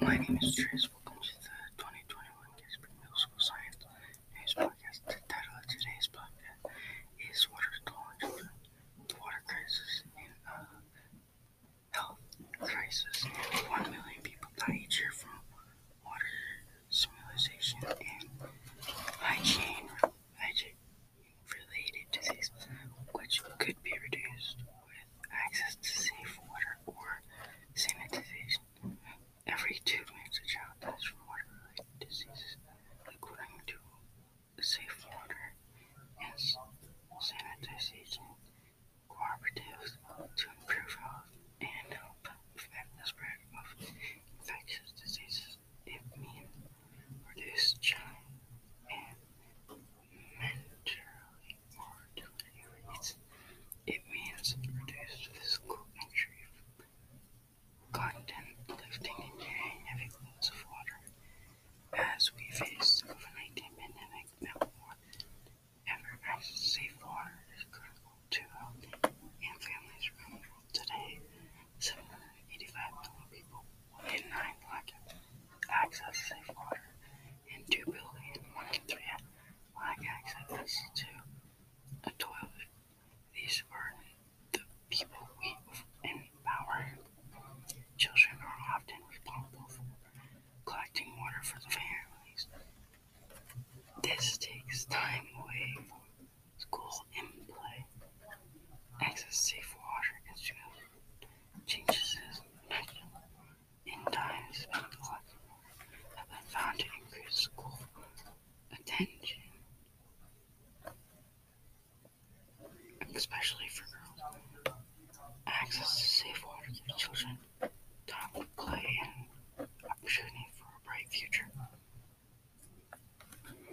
my name is Trace. Safe for the families. This takes time away from school and play. Access safe water and food changes his in time spent collecting have been found to increase school attention, especially for girls. Access to